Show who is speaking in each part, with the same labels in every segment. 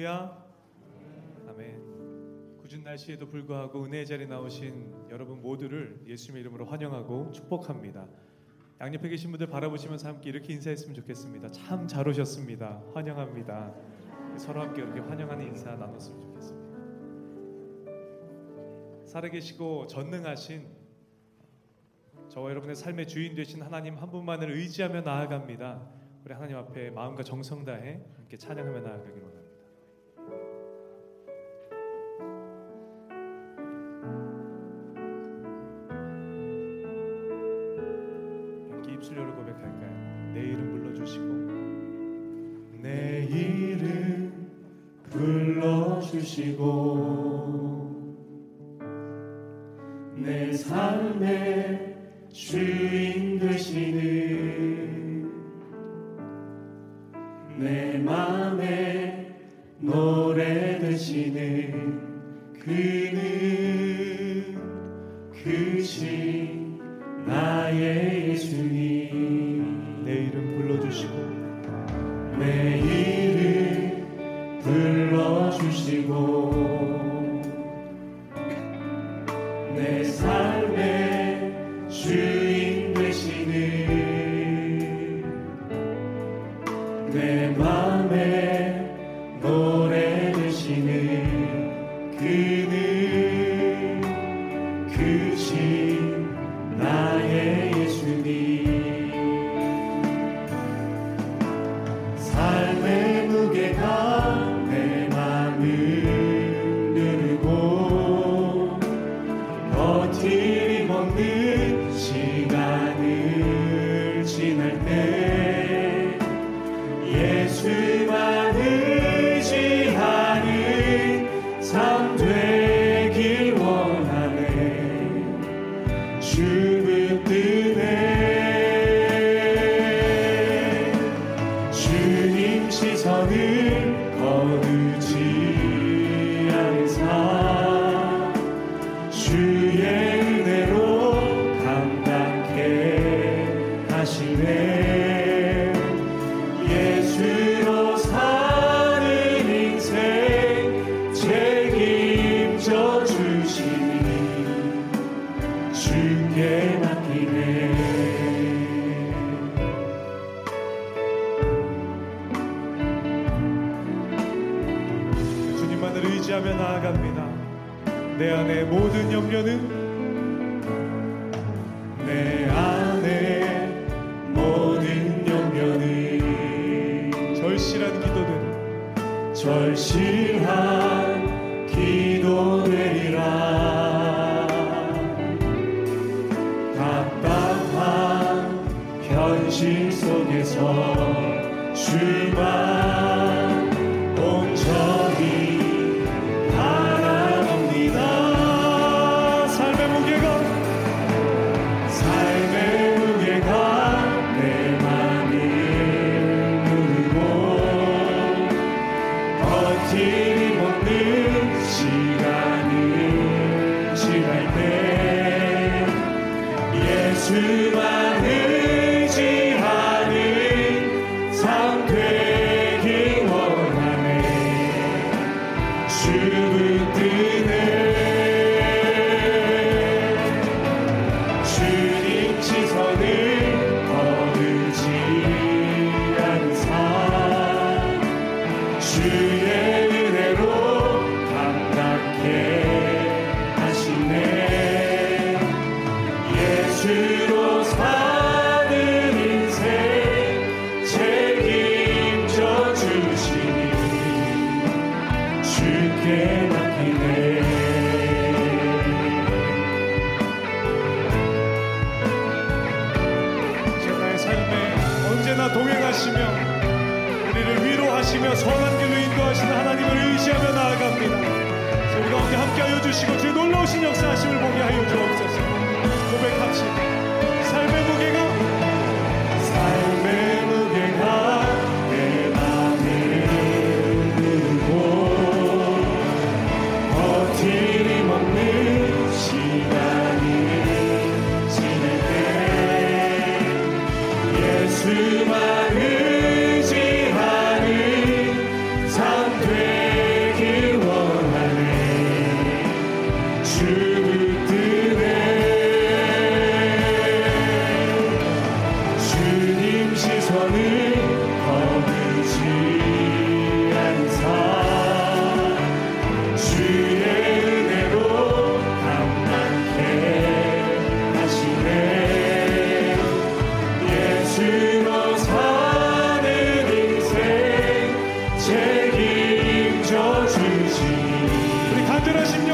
Speaker 1: 할렐루야. 아멘. 굳은 날씨에도 불구하고 은혜의 자리에 나오신 여러분 모두를 예수님의 이름으로 환영하고 축복합니다. 양옆에 계신 분들 바라보시면서 함께 이렇게 인사했으면 좋겠습니다. 참 잘 오셨습니다. 환영합니다. 서로 함께 이렇게 환영하는 인사 나눴으면 좋겠습니다. 살아계시고 전능하신 저와 여러분의 삶의 주인 되신 하나님 한 분만을 의지하며 나아갑니다. 우리 하나님 앞에 마음과 정성 다해 함께 찬양하며 나아가기로 합니다. 내 삶의 주인 되시는 내 맘에 노래 되시는 그는 그신 Salvatore 절실한 버 Amen. Тираж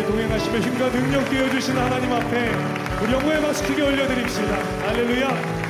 Speaker 1: 삶에 동행하시며
Speaker 2: 힘과 능력 되어주신 하나님 앞에 우리 영광의 박수 크게 올려드립시다. 할렐루야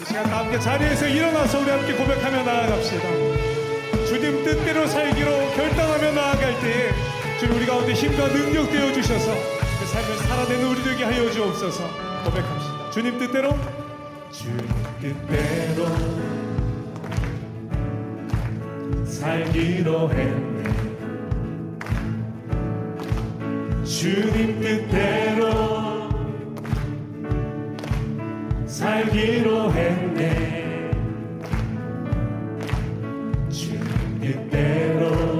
Speaker 2: 이 시간 다 함께 자리에서 일어나서 우리 함께 고백하며 나아갑시다. 주님 뜻대로 살기로 결단하며 나아갈 때에 주님 우리 가운데 힘과 능력 되어 주셔서 그 삶을 살아내는 우리 되게 하여 주옵소서 고백합시다. 주님 뜻대로 주님 뜻대로 살기로 했네. 주님 뜻대로 살기로 했네. 주님 뜻대로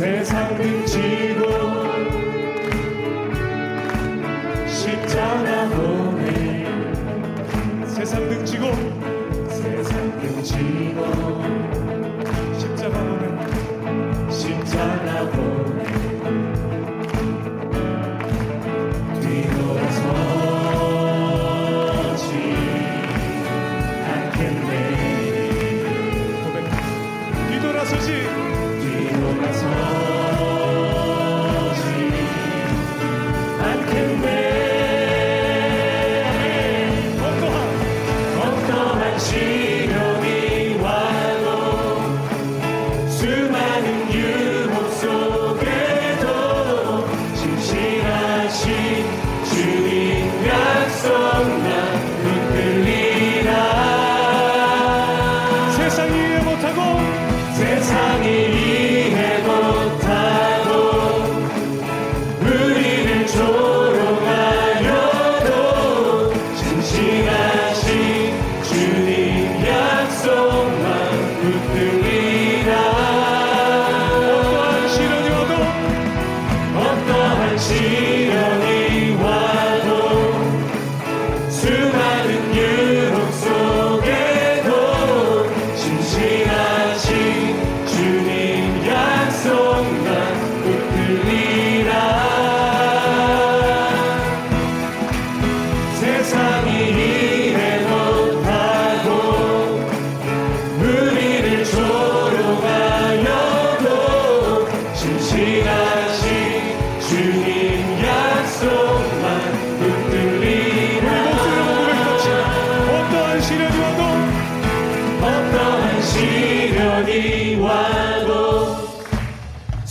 Speaker 2: 세상 빛이
Speaker 1: Jesus.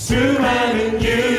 Speaker 1: 수많은 유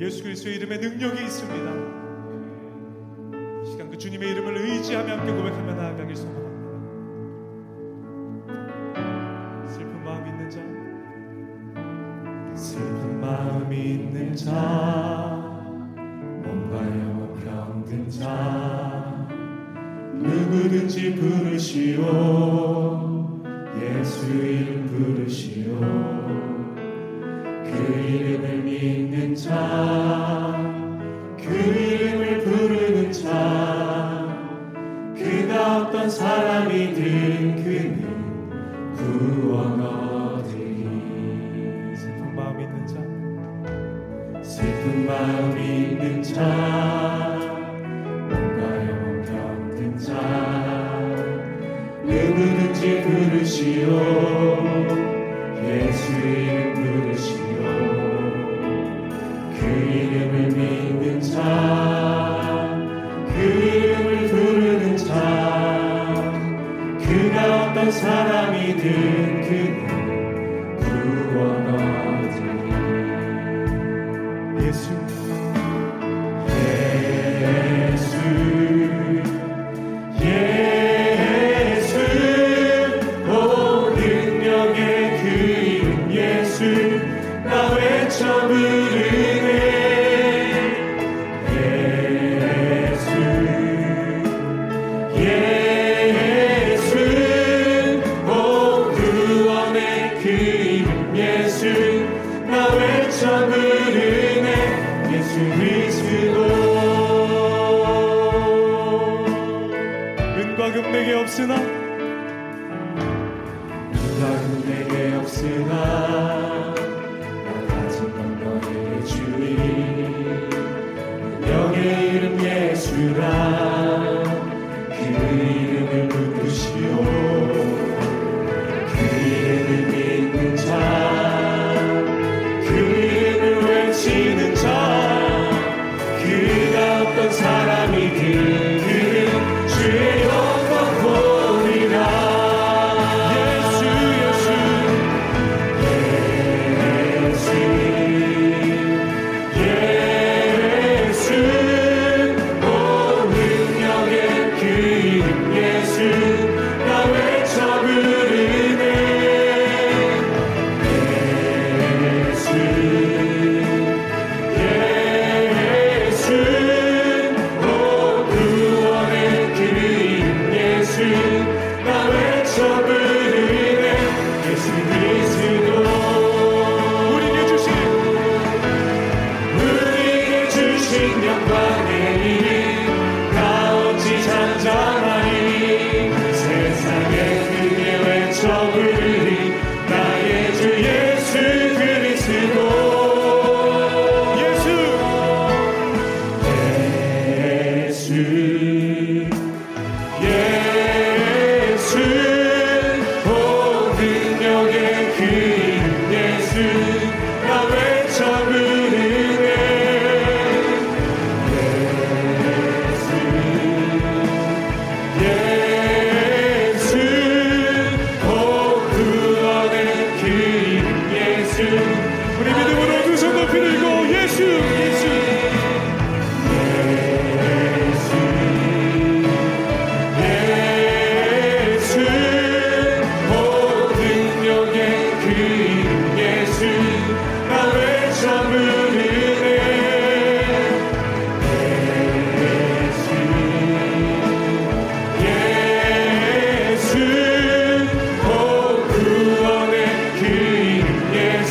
Speaker 2: 예수 그리스도의 이름에 능력이 있습니다. 시간 그 주님의 이름을 의지하며 함께 고백하며 나아가길 소망합니다. 슬픈 마음 있는 자,
Speaker 1: 슬픈 마음 있는 자, 뭔가 영어 병든 자, 누구든지 부르시오, 예수 이름 부르시오. 자그 이름을 부르는 자, 그가 어떤 사람이든 그는 구원 얻으리. 슬픈 마음 있는 자 슬픈 마음 있는 자 뭔가 영병든 자 누구든지
Speaker 3: 부르시오.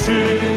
Speaker 3: shame.